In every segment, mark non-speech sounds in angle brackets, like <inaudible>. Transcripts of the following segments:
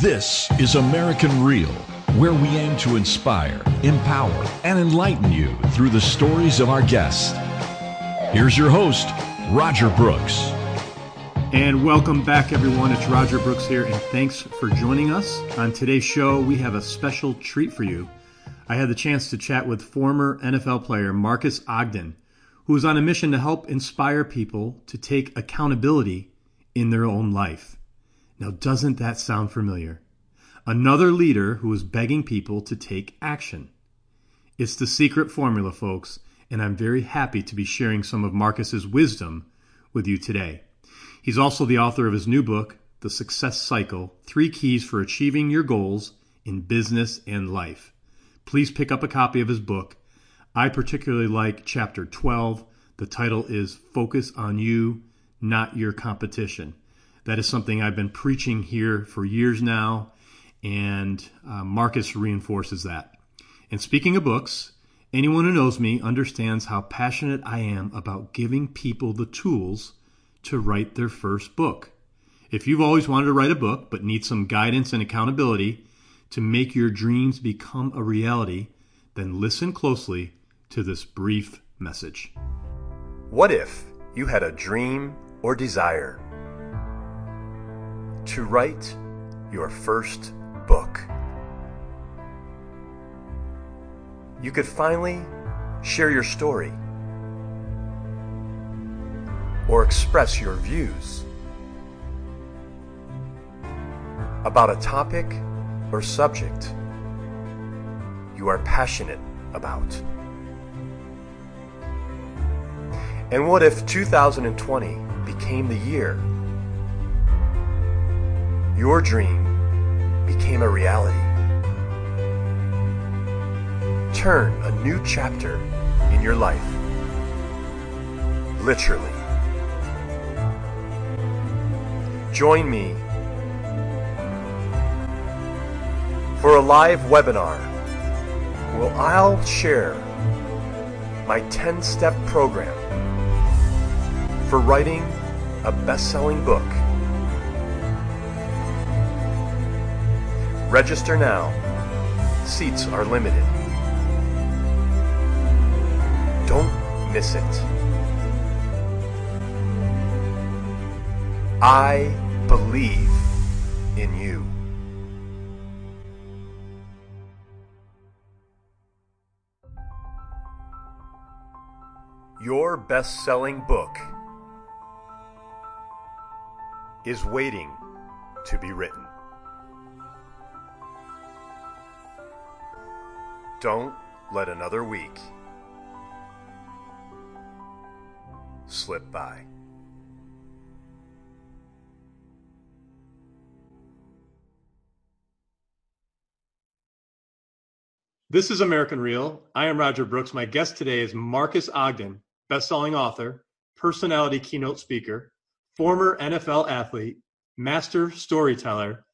This is American Real, where we aim to inspire, empower, and enlighten you through the stories of our guests. Here's your host, Roger Brooks. And welcome back, everyone. It's Roger Brooks here, and thanks for joining us. On today's show, we have a special treat for you. I had the chance to chat with former NFL player Marques Ogden, who is on a mission to help inspire people to take accountability in their own life. Now, doesn't that sound familiar? Another leader who is begging people to take action. It's the secret formula, folks, and I'm very happy to be sharing some of Marques's wisdom with you today. He's also the author of his new book, The Success Cycle Three Keys for Achieving Your Goals in Business and Life. Please pick up a copy of his book. I particularly like chapter 12. The title is Focus on You, Not Your Competition. That is something I've been preaching here for years now, and uh, Marques reinforces that. And speaking of books, anyone who knows me understands how passionate I am about giving people the tools to write their first book. If you've always wanted to write a book but need some guidance and accountability to make your dreams become a reality, then listen closely to this brief message. What if you had a dream or desire? To write your first book. You could finally share your story or express your views about a topic or subject you are passionate about. And what if 2020 became the year your dream became a reality. Turn a new chapter in your life. Literally. Join me for a live webinar where I'll share my 10 step program for writing a best selling book Register now. Seats are limited. Don't miss it. I believe in you. Your best selling book is waiting to be written. Don't let another week slip by. This is American Real. I am Roger Brooks. My guest today is Marques Ogden, best-selling author, personality keynote speaker, former NFL athlete, master storyteller,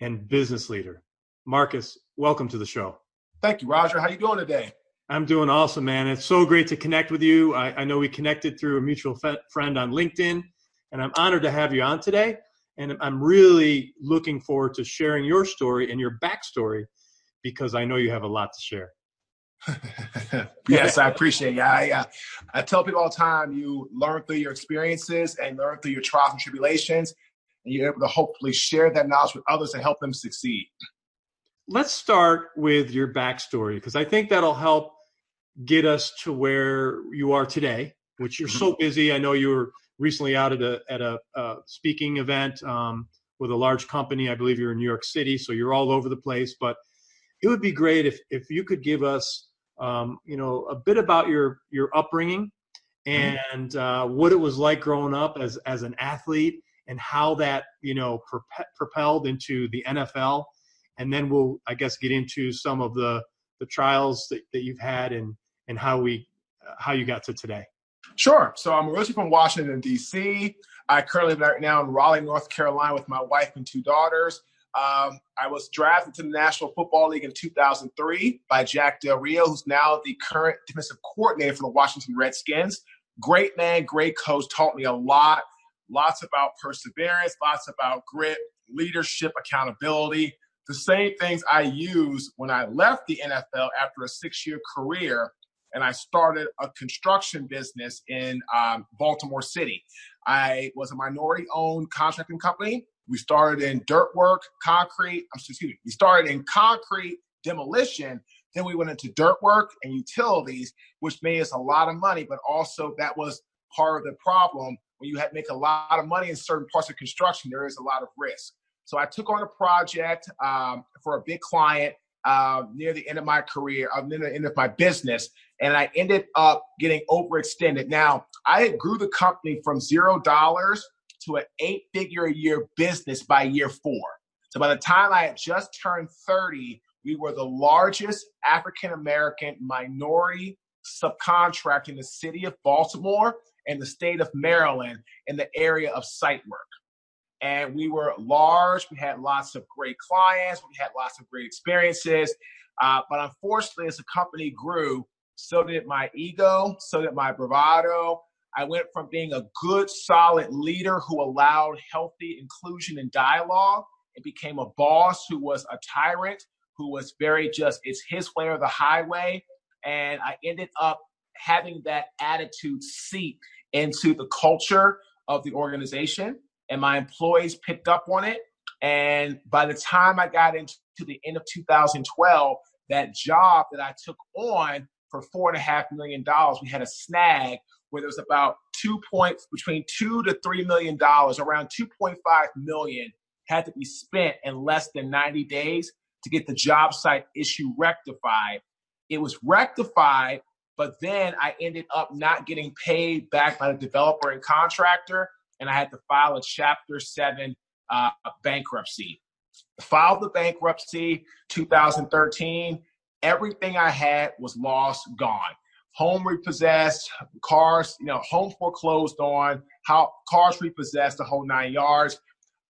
and business leader. Marques, welcome to the show. Thank you, Roger. How you doing today? I'm doing awesome, man. It's so great to connect with you. I, I know we connected through a mutual f- friend on LinkedIn, and I'm honored to have you on today. And I'm really looking forward to sharing your story and your backstory because I know you have a lot to share. <laughs> yes, I appreciate it. I, uh, I tell people all the time you learn through your experiences and learn through your trials and tribulations, and you're able to hopefully share that knowledge with others to help them succeed let's start with your backstory because I think that'll help get us to where you are today, which you're so mm-hmm. busy. I know you were recently out at a at a, a speaking event um, with a large company. I believe you're in New York City, so you're all over the place. But it would be great if if you could give us, um, you know, a bit about your your upbringing mm-hmm. and uh, what it was like growing up as as an athlete and how that you know propelled into the NFL and then we'll I guess get into some of the the trials that, that you've had and and how we uh, how you got to today. Sure. So I'm originally from Washington D.C. I currently live right now in Raleigh, North Carolina, with my wife and two daughters. Um, I was drafted to the National Football League in 2003 by Jack Del Rio, who's now the current defensive coordinator for the Washington Redskins. Great man, great coach, taught me a lot. Lots about perseverance, lots about grit, leadership, accountability, the same things I used when I left the NFL after a six year career and I started a construction business in um, Baltimore City. I was a minority owned contracting company. We started in dirt work, concrete, excuse me, we started in concrete demolition. Then we went into dirt work and utilities, which made us a lot of money, but also that was part of the problem. When you make a lot of money in certain parts of construction, there is a lot of risk. So I took on a project um, for a big client uh, near the end of my career, uh, near the end of my business, and I ended up getting overextended. Now, I had grew the company from zero dollars to an eight figure a year business by year four. So by the time I had just turned 30, we were the largest African American minority subcontract in the city of Baltimore and the state of Maryland in the area of site work. And we were large. We had lots of great clients. We had lots of great experiences. Uh, but unfortunately, as the company grew, so did my ego, so did my bravado. I went from being a good, solid leader who allowed healthy inclusion and dialogue and became a boss who was a tyrant, who was very just, it's his way or the highway. And I ended up having that attitude seep into the culture of the organization. And my employees picked up on it. And by the time I got into the end of 2012, that job that I took on for four and a half million dollars. We had a snag where there was about two points between two to three million dollars, around 2.5 million had to be spent in less than 90 days to get the job site issue rectified. It was rectified, but then I ended up not getting paid back by the developer and contractor, and I had to file a Chapter 7 uh, bankruptcy. Filed the bankruptcy 2013 everything I had was lost, gone. Home repossessed, cars, you know, home foreclosed on, how cars repossessed, the whole nine yards.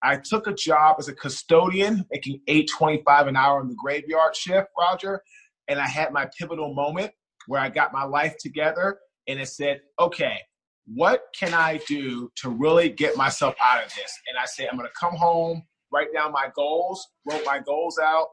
I took a job as a custodian, making eight twenty-five an hour on the graveyard shift, Roger, and I had my pivotal moment where I got my life together, and it said, "Okay, what can I do to really get myself out of this?" And I said, "I'm going to come home, write down my goals, wrote my goals out,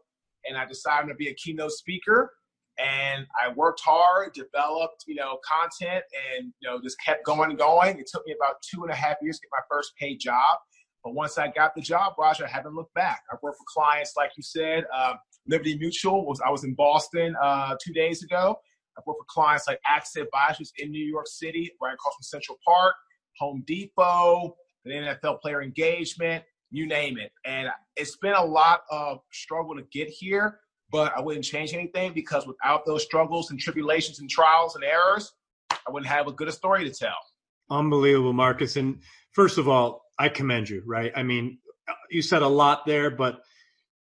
and I decided to be a keynote speaker. And I worked hard, developed, you know, content, and you know, just kept going and going. It took me about two and a half years to get my first paid job. But once I got the job, Roger, I haven't looked back. I've worked for clients like you said, uh, Liberty Mutual. Was I was in Boston uh, two days ago. I've worked for clients like AXA Advisors in New York City, right across from Central Park, Home Depot, the NFL Player Engagement, you name it. And it's been a lot of struggle to get here, but I wouldn't change anything because without those struggles and tribulations and trials and errors, I wouldn't have a good story to tell. Unbelievable, Marques. And first of all, I commend you, right? I mean, you said a lot there, but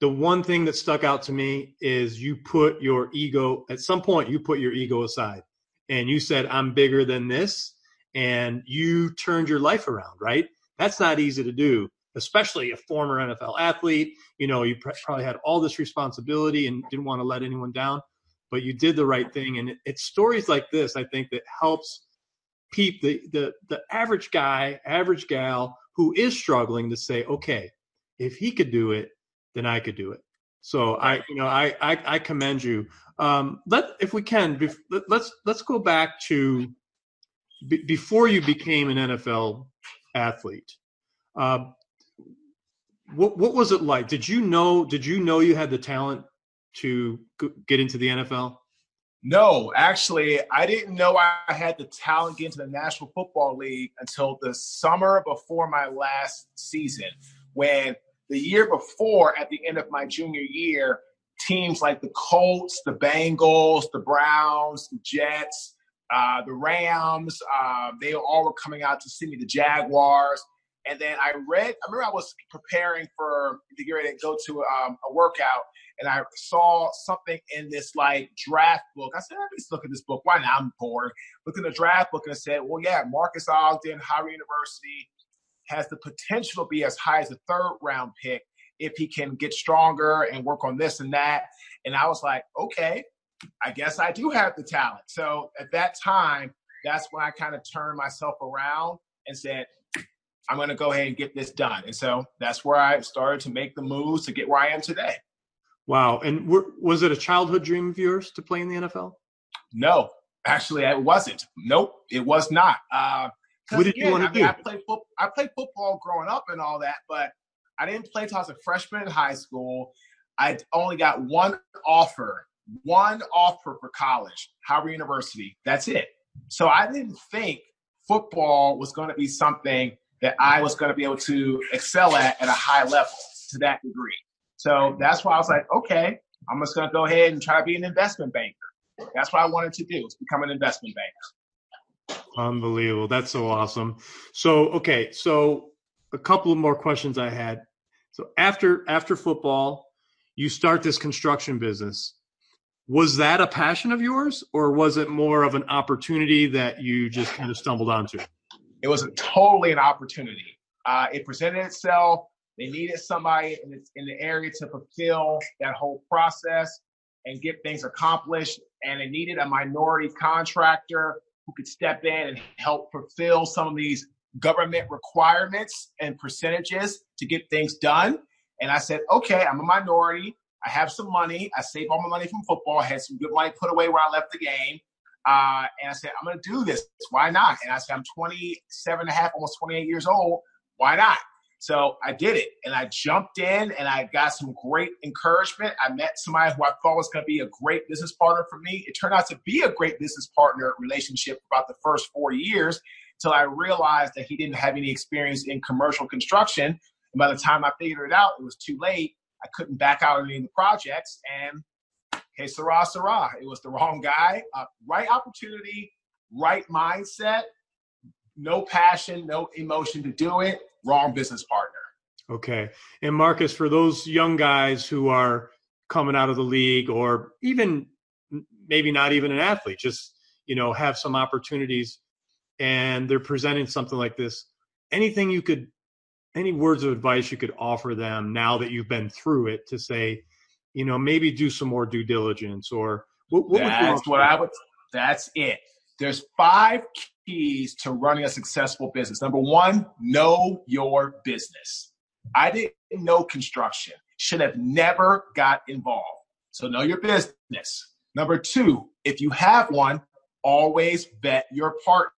the one thing that stuck out to me is you put your ego, at some point, you put your ego aside and you said, I'm bigger than this. And you turned your life around, right? That's not easy to do especially a former NFL athlete. You know, you probably had all this responsibility and didn't want to let anyone down, but you did the right thing. And it, it's stories like this, I think, that helps peep the, the the average guy, average gal who is struggling to say, okay, if he could do it, then I could do it. So I, you know, I I, I commend you. Um, let if we can, let's let's go back to before you became an NFL athlete. Uh, what what was it like? Did you know? Did you know you had the talent to get into the NFL? No, actually, I didn't know I had the talent to get into the National Football League until the summer before my last season. When the year before, at the end of my junior year, teams like the Colts, the Bengals, the Browns, the Jets, uh, the Rams, uh, they all were coming out to see me, the Jaguars. And then I read, I remember I was preparing for get ready to go to um, a workout, and I saw something in this like draft book. I said, let's look at this book. Why not? I'm bored. Looked in the draft book and I said, well, yeah, Marques Ogden, Howard University, has the potential to be as high as a third round pick if he can get stronger and work on this and that. And I was like, okay, I guess I do have the talent. So at that time, that's when I kind of turned myself around and said, I'm going to go ahead and get this done. And so that's where I started to make the moves to get where I am today. Wow. And were, was it a childhood dream of yours to play in the NFL? No, actually, it wasn't. Nope, it was not. Uh, what did again, you want to I mean, do? I played, fo- I played football growing up and all that, but I didn't play until I was a freshman in high school. I only got one offer, one offer for college, Howard University. That's it. So I didn't think football was going to be something that I was going to be able to excel at at a high level to that degree. So that's why I was like, okay, I'm just going to go ahead and try to be an investment banker. That's what I wanted to do, is become an investment banker. Unbelievable. That's so awesome. So, okay, so a couple of more questions I had. So after after football, you start this construction business. Was that a passion of yours or was it more of an opportunity that you just kind of stumbled onto? It was totally an opportunity. Uh, it presented itself. They needed somebody in the, in the area to fulfill that whole process and get things accomplished. And it needed a minority contractor who could step in and help fulfill some of these government requirements and percentages to get things done. And I said, okay, I'm a minority. I have some money. I saved all my money from football. I had some good money put away where I left the game. Uh, and I said, I'm going to do this. Why not? And I said, I'm 27 and a half, almost 28 years old. Why not? So I did it and I jumped in and I got some great encouragement. I met somebody who I thought was going to be a great business partner for me. It turned out to be a great business partner relationship about the first four years until I realized that he didn't have any experience in commercial construction. And by the time I figured it out, it was too late. I couldn't back out of any of the projects. And hey, Sarah, Sarah, it was the wrong guy. Uh, right opportunity, right mindset, no passion, no emotion to do it, wrong business partner. Okay. And Marques, for those young guys who are coming out of the league or even maybe not even an athlete, just, you know, have some opportunities and they're presenting something like this, anything you could, any words of advice you could offer them now that you've been through it to say, you know, maybe do some more due diligence or what, what that's what I would, that's it. There's five keys to running a successful business. Number one, know your business. I didn't know construction, should have never got involved. So know your business. Number two, if you have one, always vet your partner.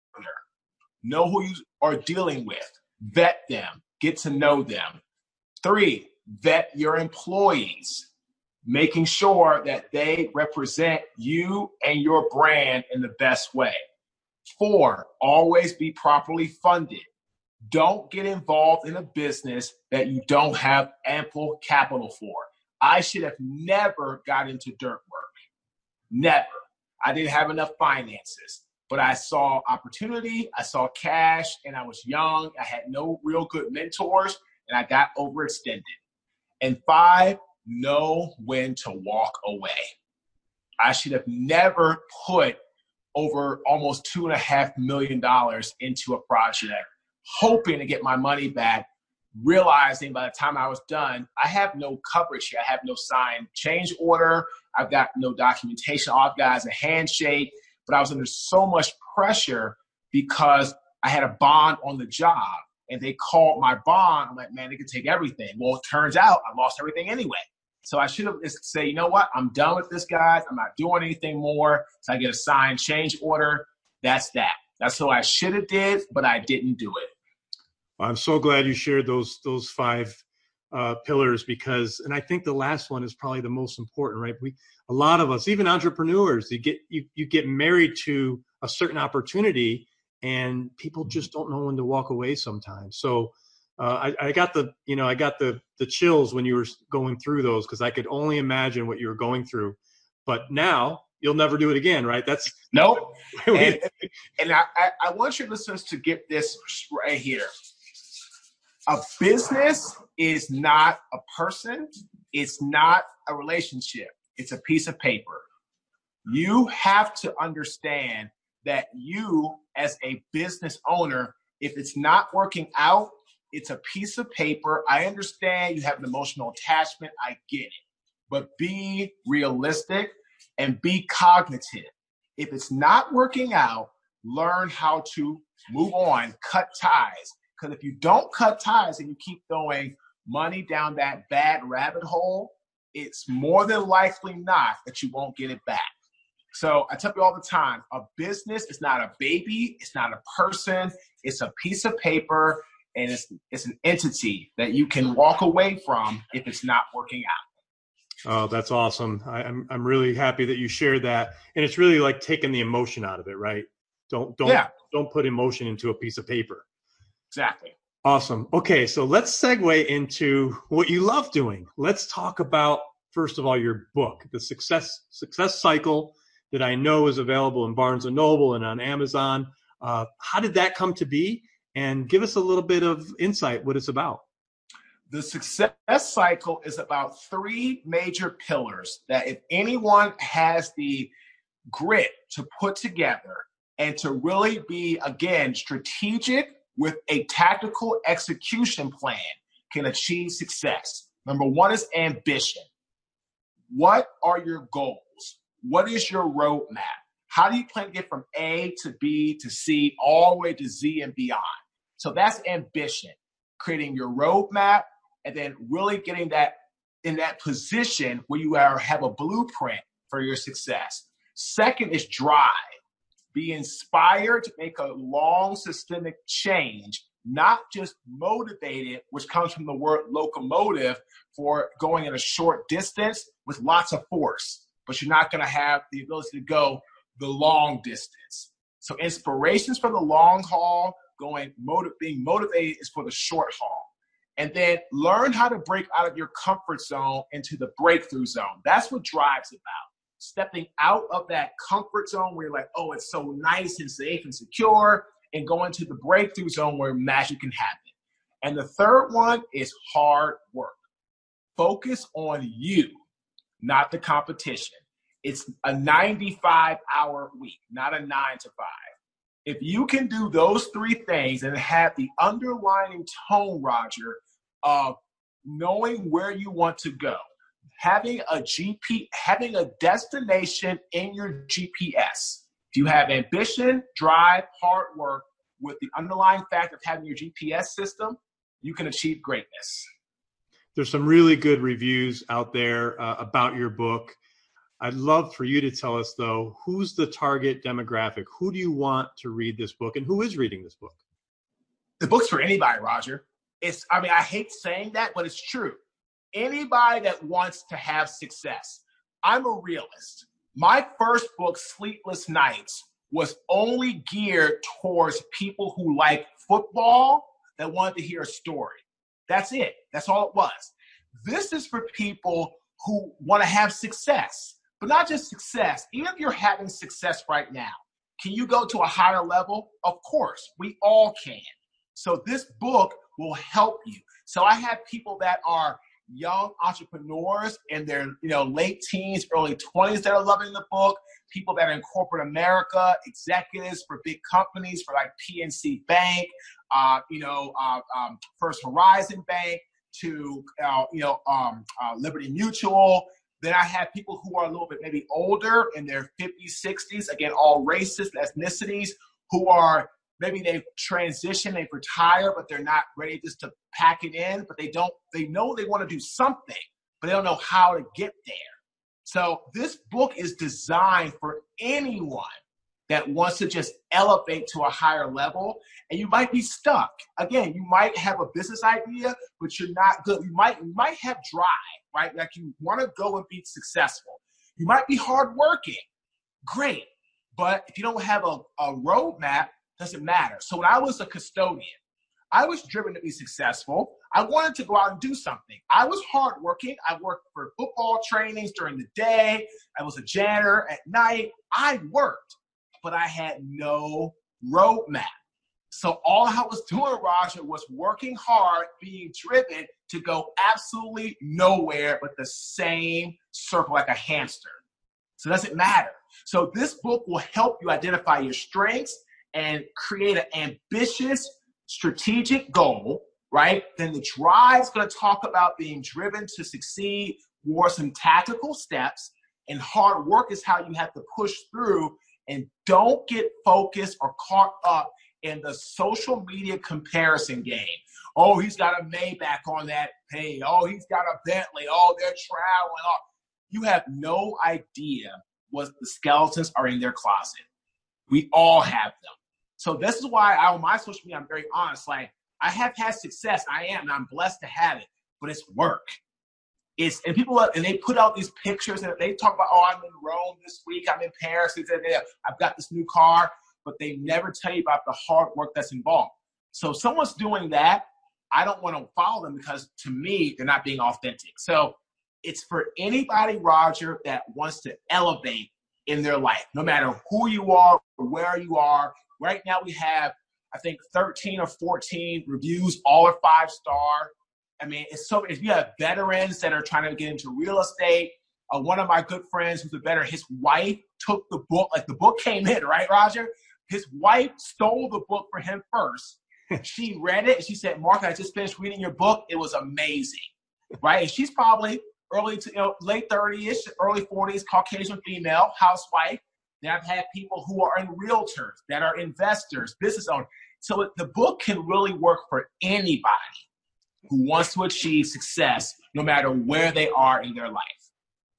Know who you are dealing with, vet them, get to know them. Three, vet your employees, making sure that they represent you and your brand in the best way. Four, always be properly funded. Don't get involved in a business that you don't have ample capital for. I should have never got into dirt work. Never. I didn't have enough finances, but I saw opportunity, I saw cash, and I was young. I had no real good mentors, and I got overextended. And five, know when to walk away. I should have never put over almost two and a half million dollars into a project, hoping to get my money back, realizing by the time I was done, I have no coverage here. I have no signed change order. I've got no documentation. All I've got is a handshake. But I was under so much pressure because I had a bond on the job and they called my bond. I'm like, man, they could take everything. Well, it turns out I lost everything anyway. So I should have just say, you know what? I'm done with this, guys. I'm not doing anything more. So I get a signed change order. That's that. That's what I should have did, but I didn't do it. I'm so glad you shared those those five uh, pillars because, and I think the last one is probably the most important, right? We a lot of us, even entrepreneurs, you get you you get married to a certain opportunity, and people just don't know when to walk away sometimes. So uh, I, I, got the you know I got the the chills when you were going through those because I could only imagine what you were going through. But now you'll never do it again, right? That's <laughs> nope. <laughs> and, and I, I want your listeners to get this right here. A business is not a person. It's not a relationship. It's a piece of paper. You have to understand that you, as a business owner, if it's not working out, it's a piece of paper. I understand you have an emotional attachment. I get it. But be realistic and be cognitive. If it's not working out, learn how to move on, cut ties. Because if you don't cut ties and you keep throwing money down that bad rabbit hole, it's more than likely not that you won't get it back. So I tell you all the time a business is not a baby, it's not a person, it's a piece of paper, and it's, it's an entity that you can walk away from if it's not working out. Oh, that's awesome. I, am I'm, I'm really happy that you shared that. And it's really like taking the emotion out of it, right? Don't don't yeah. don't put emotion into a piece of paper. Exactly. Awesome. Okay, so let's segue into what you love doing. Let's talk about first of all your book, the success success cycle that I know is available in Barnes and Noble and on Amazon. Uh, how did that come to be? And give us a little bit of insight what it's about. The success cycle is about three major pillars that if anyone has the grit to put together and to really be, again, strategic with a tactical execution plan, can achieve success. Number one is ambition. What are your goals? What is your roadmap? How do you plan to get from A to B to C all the way to Z and beyond? So that's ambition, creating your roadmap, and then really getting that in that position where you are have a blueprint for your success. Second is drive. Be inspired to make a long systemic change, not just motivated, which comes from the word locomotive for going in a short distance with lots of force, but you're not going to have the ability to go the long distance. So inspirations for the long haul, going motiv- being motivated is for the short haul and then learn how to break out of your comfort zone into the breakthrough zone. That's what drives about. Stepping out of that comfort zone where you're like, oh, it's so nice and safe and secure, and going to the breakthrough zone where magic can happen. And the third one is hard work. Focus on you, not the competition. It's a 95 hour week, not a nine to five. If you can do those three things and have the underlying tone, Roger, of knowing where you want to go, having a GP, having a destination in your GPS. If you have ambition, drive, hard work, with the underlying fact of having your GPS system, you can achieve greatness. There's some really good reviews out there uh, about your book. I'd love for you to tell us, though, who's the target demographic? Who do you want to read this book, and who is reading this book? The book's for anybody, Roger. It's i mean i hate saying that but it's true. Anybody that wants to have success. I'm a realist. My first book sleepless nights was only geared towards people who like football that wanted to hear a story. That's it. That's all it was. This is for people who want to have success but not just success even if you're having success right now can you go to a higher level of course we all can so this book will help you. So I have people that are young entrepreneurs in their you know late teens, early 20s that are loving the book. People that are in corporate America, executives for big companies, for like PNC Bank, uh, you know, uh, um, First Horizon Bank, to uh, you know um, uh, Liberty Mutual. Then I have people who are a little bit maybe older in their 50s, 60s, again, all races, ethnicities, who are maybe they've transitioned, they've retired, but they're not ready just to pack it in, but they don't, they know they want to do something, but they don't know how to get there. So this book is designed for anyone that wants to just elevate to a higher level. And you might be stuck. Again, you might have a business idea, but you're not good. You might, you might have drive, right? Like you want to go and be successful. You might be hardworking. Great. But if you don't have a, a roadmap, doesn't matter. So when I was a custodian, I was driven to be successful. I wanted to go out and do something. I was hardworking. I worked for football trainings during the day. I was a janitor at night. I worked, but I had no roadmap. So all I was doing, Roger, was working hard, being driven to go absolutely nowhere but the same circle like a hamster. So it doesn't matter. So this book will help you identify your strengths and create an ambitious strategic goal, right? Then the drive is going to talk about being driven to succeed or some tactical steps. And hard work is how you have to push through and don't get focused or caught up in the social media comparison game. Oh, he's got a Maybach on that pay. Oh, he's got a Bentley. Oh, they're traveling. Oh, you have no idea what the skeletons are in their closet. We all have them. So this is why I, on my social media, I'm very honest. Like I have had success. I am, and I'm blessed to have it. But it's work. It's and people and they put out these pictures and they talk about, oh, I'm in Rome this week. I'm in Paris. I've got this new car, but they never tell you about the hard work that's involved. So someone's doing that, I don't want to follow them because to me they're not being authentic. So it's for anybody, Roger, that wants to elevate in their life, no matter who you are, or where you are. Right now, we have, I think, 13 or 14 reviews, all are five star. I mean, it's so, if you have veterans that are trying to get into real estate, uh, one of my good friends who's a veteran, his wife took the book, like the book came in, <laughs> right, Roger? His wife stole the book for him first. <laughs> she read it she said, Mark, I just finished reading your book. It was amazing, right? And she's probably early to you know, late 30s, early 40s, Caucasian female, housewife. Then I've had people who are in realtors, that are investors, business owners. So the book can really work for anybody who wants to achieve success, no matter where they are in their life.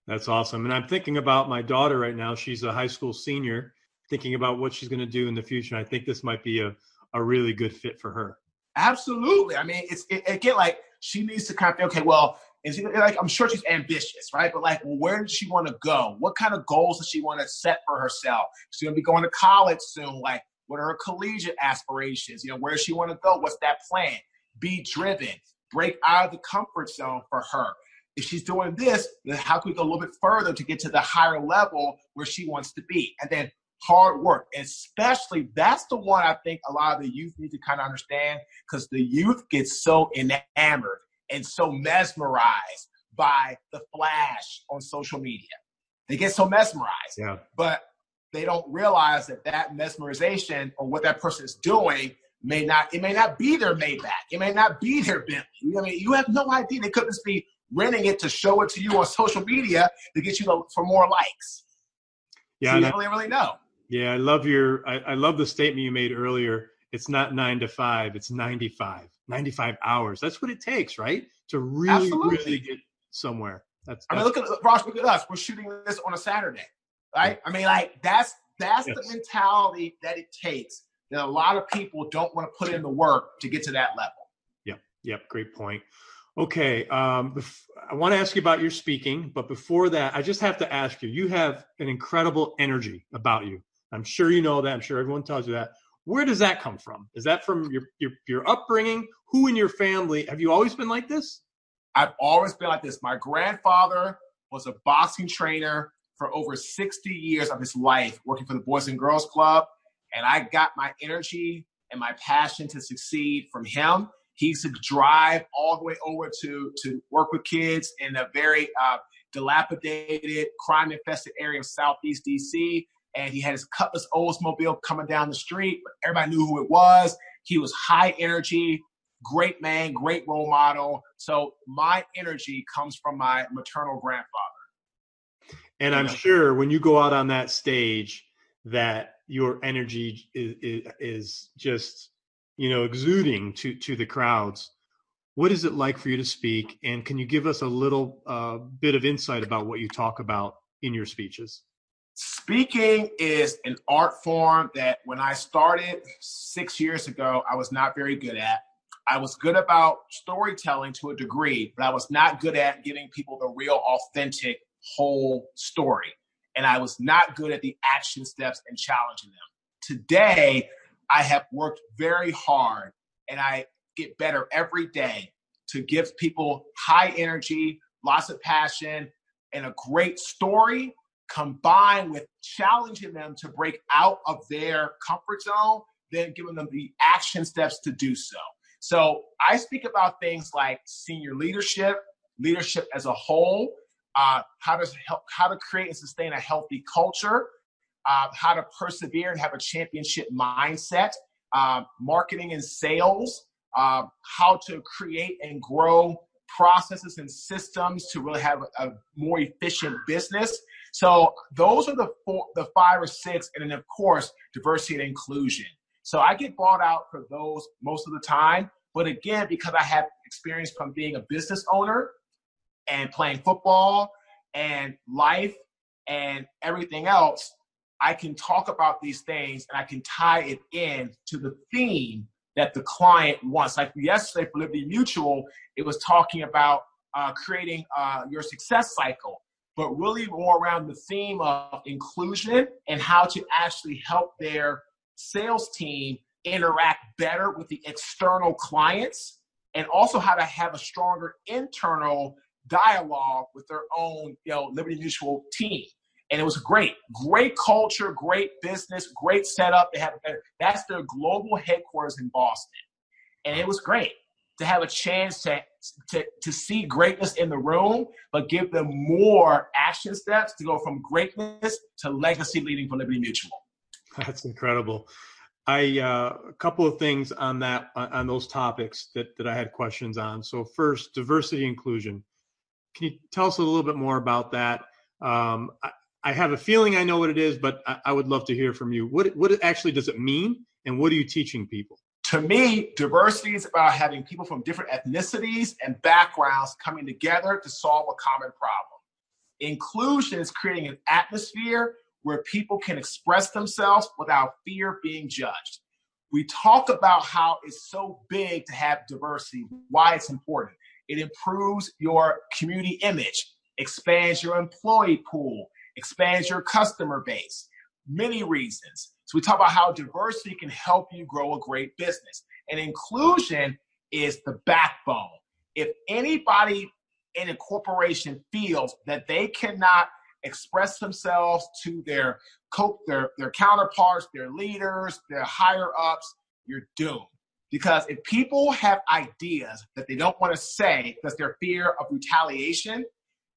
That's awesome. And I'm thinking about my daughter right now. She's a high school senior, thinking about what she's going to do in the future. I think this might be a, a really good fit for her. Absolutely. I mean, it's it, again like she needs to kind of okay, well, and she, like I'm sure she's ambitious, right? But like, where does she want to go? What kind of goals does she want to set for herself? She's gonna be going to college soon. Like, what are her collegiate aspirations? You know, where does she want to go? What's that plan? Be driven. Break out of the comfort zone for her. If she's doing this, then how can we go a little bit further to get to the higher level where she wants to be? And then hard work, especially that's the one I think a lot of the youth need to kind of understand because the youth gets so enamored and so mesmerized by the flash on social media. They get so mesmerized. Yeah. But they don't realize that that mesmerization or what that person is doing may not it may not be their Maybach. It may not be their Bentley. I mean, you have no idea. They could just be renting it to show it to you on social media to get you for more likes. Yeah, so you don't really, really know. Yeah, I love your I, I love the statement you made earlier. It's not nine to five, it's 95. 95 hours. That's what it takes, right? To really, Absolutely. really get somewhere. That's, that's, I mean, look at Ross. Look at us. We're shooting this on a Saturday, right? I mean, like that's that's yes. the mentality that it takes. That a lot of people don't want to put in the work to get to that level. Yep. Yep. Great point. Okay. Um, bef- I want to ask you about your speaking, but before that, I just have to ask you. You have an incredible energy about you. I'm sure you know that. I'm sure everyone tells you that. Where does that come from? Is that from your, your, your upbringing? Who in your family? Have you always been like this? I've always been like this. My grandfather was a boxing trainer for over 60 years of his life, working for the Boys and Girls Club. And I got my energy and my passion to succeed from him. He used to drive all the way over to, to work with kids in a very uh, dilapidated, crime infested area of Southeast DC and he had his Cutlass Oldsmobile coming down the street. But everybody knew who it was. He was high energy, great man, great role model. So my energy comes from my maternal grandfather. And I'm sure when you go out on that stage, that your energy is, is, is just you know exuding to to the crowds. What is it like for you to speak? And can you give us a little uh, bit of insight about what you talk about in your speeches? Speaking is an art form that when I started six years ago, I was not very good at. I was good about storytelling to a degree, but I was not good at giving people the real, authentic, whole story. And I was not good at the action steps and challenging them. Today, I have worked very hard and I get better every day to give people high energy, lots of passion, and a great story combined with challenging them to break out of their comfort zone, then giving them the action steps to do so. So I speak about things like senior leadership, leadership as a whole, uh, how to help, how to create and sustain a healthy culture, uh, how to persevere and have a championship mindset, uh, marketing and sales, uh, how to create and grow processes and systems to really have a more efficient business so those are the four, the five or six, and then of course diversity and inclusion. So I get bought out for those most of the time. But again, because I have experience from being a business owner and playing football and life and everything else, I can talk about these things and I can tie it in to the theme that the client wants. Like yesterday for Liberty Mutual, it was talking about uh, creating uh, your success cycle, but really more around the theme of inclusion and how to actually help their sales team interact better with the external clients and also how to have a stronger internal dialogue with their own you know liberty mutual team. And it was great. Great culture great business great setup. They have that's their global headquarters in boston. And it was great to have a chance to, to, to see greatness in the room, but give them more action steps to go from greatness to legacy leading for Liberty Mutual. That's incredible. I uh, a couple of things on that on those topics that that I had questions on. So first, diversity inclusion. Can you tell us a little bit more about that? Um, I, I, have a feeling I know what it is, but I, I would love to hear from you. What what actually does it mean, and what are you teaching people? To me, diversity is about having people from different ethnicities and backgrounds coming together to solve a common problem. Inclusion is creating an atmosphere where people can express themselves without fear of being judged. We talk about how it's so big to have diversity, why it's important. It improves your community image, expands your employee pool, expands your customer base. Many reasons. So we talk about how diversity can help you grow a great business. And inclusion is the backbone. If anybody in a corporation feels that they cannot express themselves to their co- their, their counterparts, their leaders, their higher ups, you're doomed. Because if people have ideas that they don't want to say because their fear of retaliation,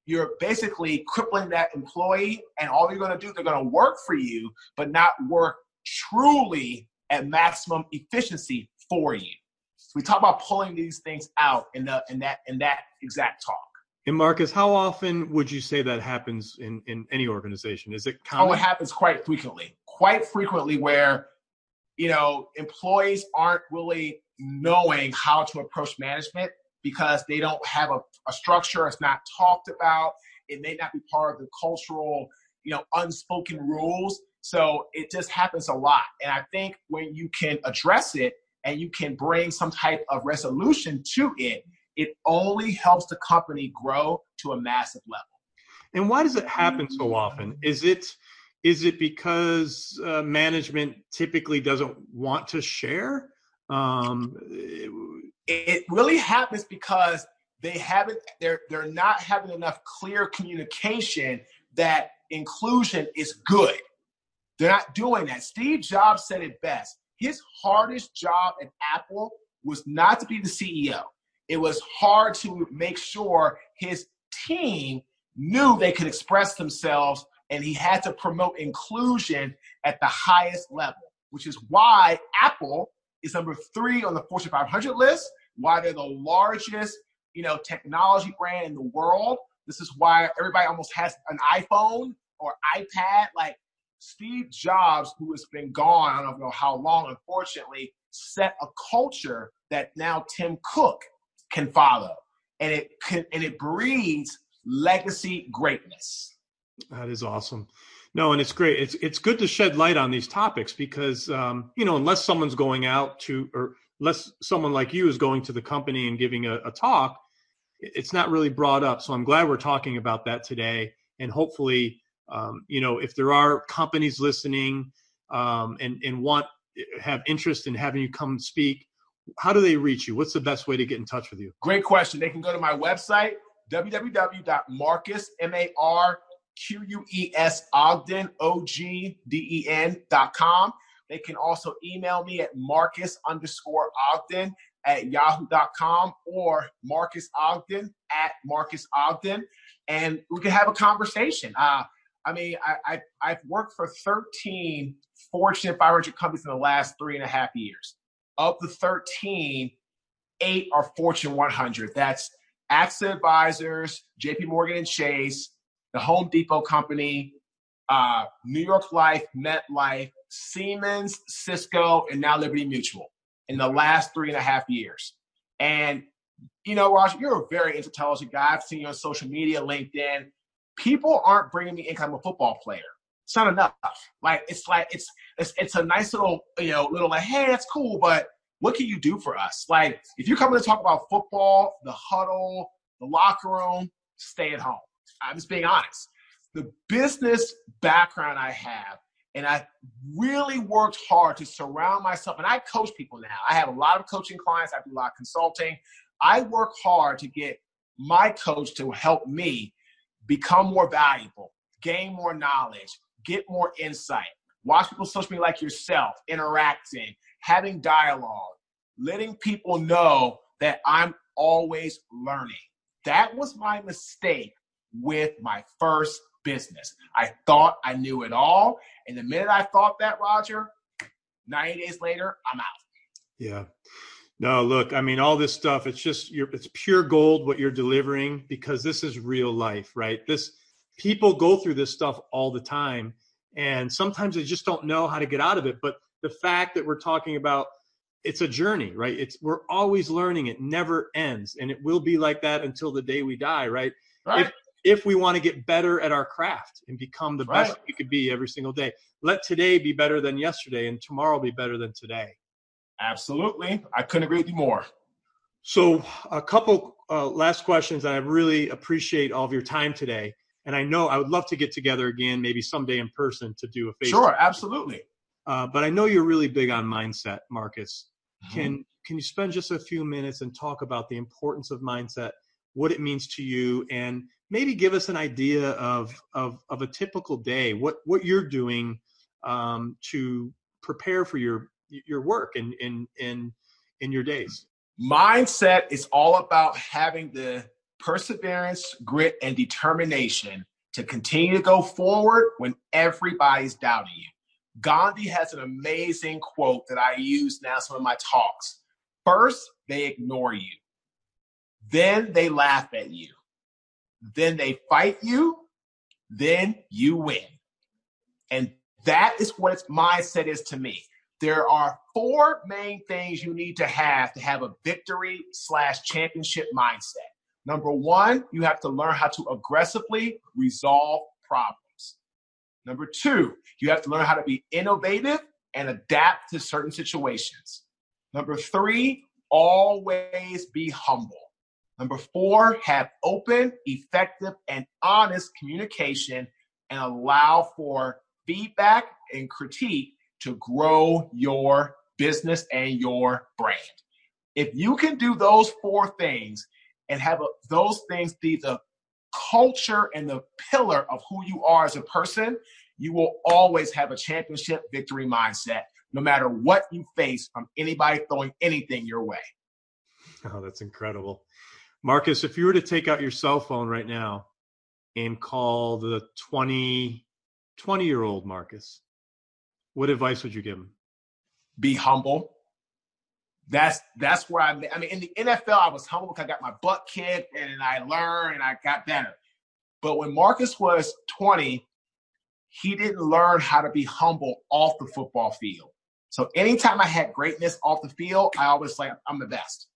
you're basically crippling that employee and all you're going to do they're going to work for you but not work truly at maximum efficiency for you so we talk about pulling these things out in, the, in that in that exact talk and marques how often would you say that happens in in any organization is it common? oh it happens quite frequently quite frequently where you know employees aren't really knowing how to approach management because they don't have a, a structure. It's not talked about. It may not be part of the cultural, you know, unspoken rules. So it just happens a lot. And I think when you can address it and you can bring some type of resolution to it, it only helps the company grow to a massive level. And why does it happen so often? Is it is it because uh, management typically doesn't want to share? Um, it really happens because they haven't they're they're not having enough clear communication that inclusion is good. They're not doing that. Steve Jobs said it best. His hardest job at Apple was not to be the CEO. It was hard to make sure his team knew they could express themselves and he had to promote inclusion at the highest level, which is why Apple is number three on the Fortune 500 list, why they're the largest, you know, technology brand in the world. This is why everybody almost has an iPhone or iPad. Like Steve Jobs, who has been gone, I don't know how long, unfortunately, set a culture that now Tim Cook can follow. And it can, and it breeds legacy greatness. That is awesome. No, and it's great. It's it's good to shed light on these topics because um, you know unless someone's going out to or unless someone like you is going to the company and giving a, a talk, it's not really brought up. So I'm glad we're talking about that today, and hopefully, um, you know, if there are companies listening um, and and want have interest in having you come speak, how do they reach you? What's the best way to get in touch with you? Great question. They can go to my website www.marques m a r Q U E S Ogden, O G D E N dot com. They can also email me at Marques underscore Ogden at yahoo.com or Marques Ogden at Marques Ogden. And we can have a conversation. Uh, I mean, I, I, have worked for 13 Fortune 500 companies in the last three and a half years. Of the 13, eight are Fortune 100. That's AXA Advisors, JP Morgan and Chase, the Home Depot Company, uh, New York Life, MetLife, Siemens, Cisco, and now Liberty Mutual in the last three and a half years. And, you know, Roger, you're a very intelligent guy. I've seen you on social media, LinkedIn. People aren't bringing me income a football player. It's not enough. Like, it's like, it's, it's, it's a nice little, you know, little like, hey, that's cool, but what can you do for us? Like, if you're coming to talk about football, the huddle, the locker room, stay at home. I'm just being honest. The business background I have, and I really worked hard to surround myself, and I coach people now. I have a lot of coaching clients, I do a lot of consulting. I work hard to get my coach to help me become more valuable, gain more knowledge, get more insight. Watch people social media like yourself, interacting, having dialogue, letting people know that I'm always learning. That was my mistake with my first business. I thought I knew it all. And the minute I thought that, Roger, 90 days later, I'm out. Yeah. No, look, I mean, all this stuff, it's just, you're, it's pure gold what you're delivering because this is real life, right? This, people go through this stuff all the time. And sometimes they just don't know how to get out of it. But the fact that we're talking about it's a journey, right? It's we're always learning. It never ends, and it will be like that until the day we die, right? Right. If, if we want to get better at our craft and become the Right. best we could be every single day, let today be better than yesterday, and tomorrow be better than today. Absolutely. I couldn't agree with you more. So, a couple uh, last questions. I really appreciate all of your time today, and I know I would love to get together again, maybe someday in person, to do a face. Sure, absolutely. Uh, but I know you're really big on mindset, Marques. Mm-hmm. Can can you spend just a few minutes and talk about the importance of mindset, what it means to you, and maybe give us an idea of of, of a typical day, what what you're doing um, to prepare for your your work and in in in your days. Mindset is all about having the perseverance, grit, and determination to continue to go forward when everybody's doubting you. Gandhi has an amazing quote that I use now some of my talks. First, they ignore you. Then they laugh at you. Then they fight you. Then you win. And that is what its mindset is to me. There are four main things you need to have to have a victory slash championship mindset. Number one, you have to learn how to aggressively resolve problems. Number two, you have to learn how to be innovative and adapt to certain situations. Number three, always be humble. Number four, have open, effective, and honest communication and allow for feedback and critique to grow your business and your brand. If you can do those four things and have a, those things be the culture and the pillar of who you are as a person, you will always have a championship victory mindset, no matter what you face from anybody throwing anything your way. Oh, that's incredible. Marques, if you were to take out your cell phone right now and call the 20, 20 year old Marques, what advice would you give him? Be humble. That's that's where I. I mean, in the NFL, I was humble because I got my butt kicked and I learned and I got better. But when Marques was 20, he didn't learn how to be humble off the football field. So anytime I had greatness off the field, I always like, I'm the best.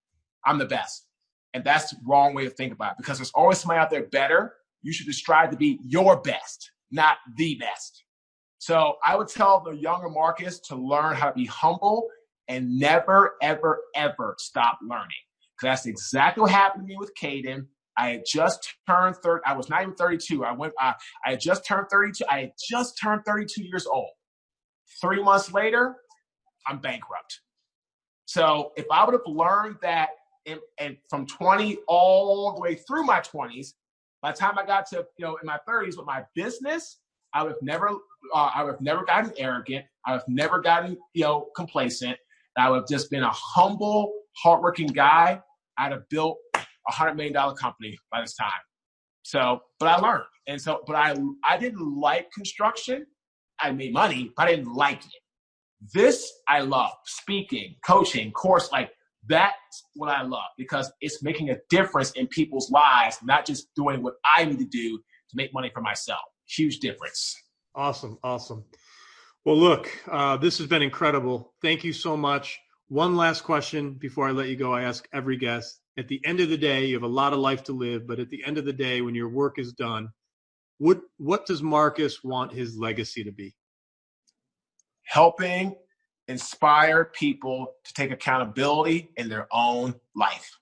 I'm the best. And that's the wrong way to think about it because there's always somebody out there better. You should just strive to be your best, not the best. So I would tell the younger Marques to learn how to be humble and never, ever, ever stop learning. Because that's exactly what happened to me with Caden. I had just turned 30. I was not even 32. I went, I, I had just turned 32. I had just turned 32 years old. Three months later, I'm bankrupt. So if I would have learned that in, and from 20 all the way through my 20s, by the time I got to, you know, in my 30s with my business, I would have never, uh, I would have never gotten arrogant. I would have never gotten, you know, complacent. I would have just been a humble, hardworking guy. I'd have built a hundred million dollar company by this time. So, but I learned, and so, but I, I didn't like construction. I made money, but I didn't like it. This I love: speaking, coaching, course. Like that's what I love because it's making a difference in people's lives, not just doing what I need to do to make money for myself. Huge difference. Awesome. Awesome. Well, look, uh, this has been incredible. Thank you so much. One last question before I let you go. I ask every guest. At the end of the day, you have a lot of life to live, but at the end of the day, when your work is done, what what does Marques want his legacy to be? Helping inspire people to take accountability in their own life.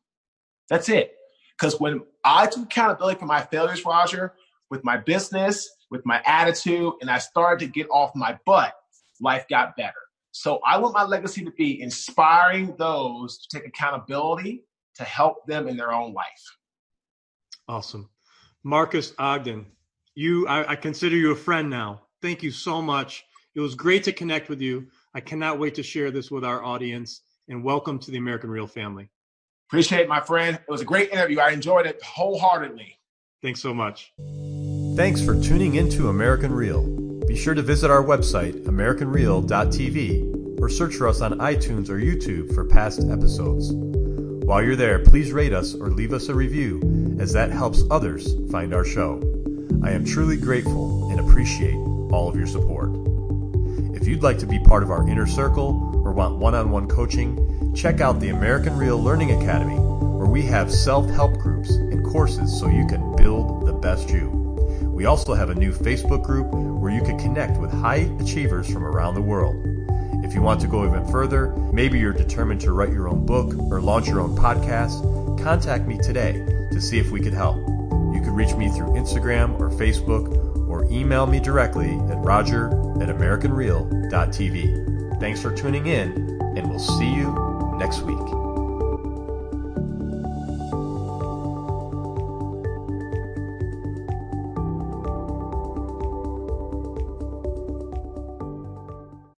That's it. Because when I took accountability for my failures, Roger, with my business, with my attitude, and I started to get off my butt, life got better. So I want my legacy to be inspiring those to take accountability to help them in their own life. Awesome. Marques Ogden, you I, I consider you a friend now. Thank you so much. It was great to connect with you. I cannot wait to share this with our audience and welcome to the American Real family. Appreciate it, my friend. It was a great interview. I enjoyed it wholeheartedly. Thanks so much. Thanks for tuning in to American Real. Be sure to visit our website, AmericanReal.tv, or search for us on iTunes or YouTube for past episodes. While you're there, please rate us or leave us a review, as that helps others find our show. I am truly grateful and appreciate all of your support. If you'd like to be part of our inner circle or want one on one coaching, check out the American Real Learning Academy, where we have self help groups and courses so you can build the best you. We also have a new Facebook group where you can connect with high achievers from around the world. If you want to go even further, maybe you're determined to write your own book or launch your own podcast, contact me today to see if we could help. You can reach me through Instagram or Facebook or email me directly at roger at americanreal.tv. Thanks for tuning in, and we'll see you next week.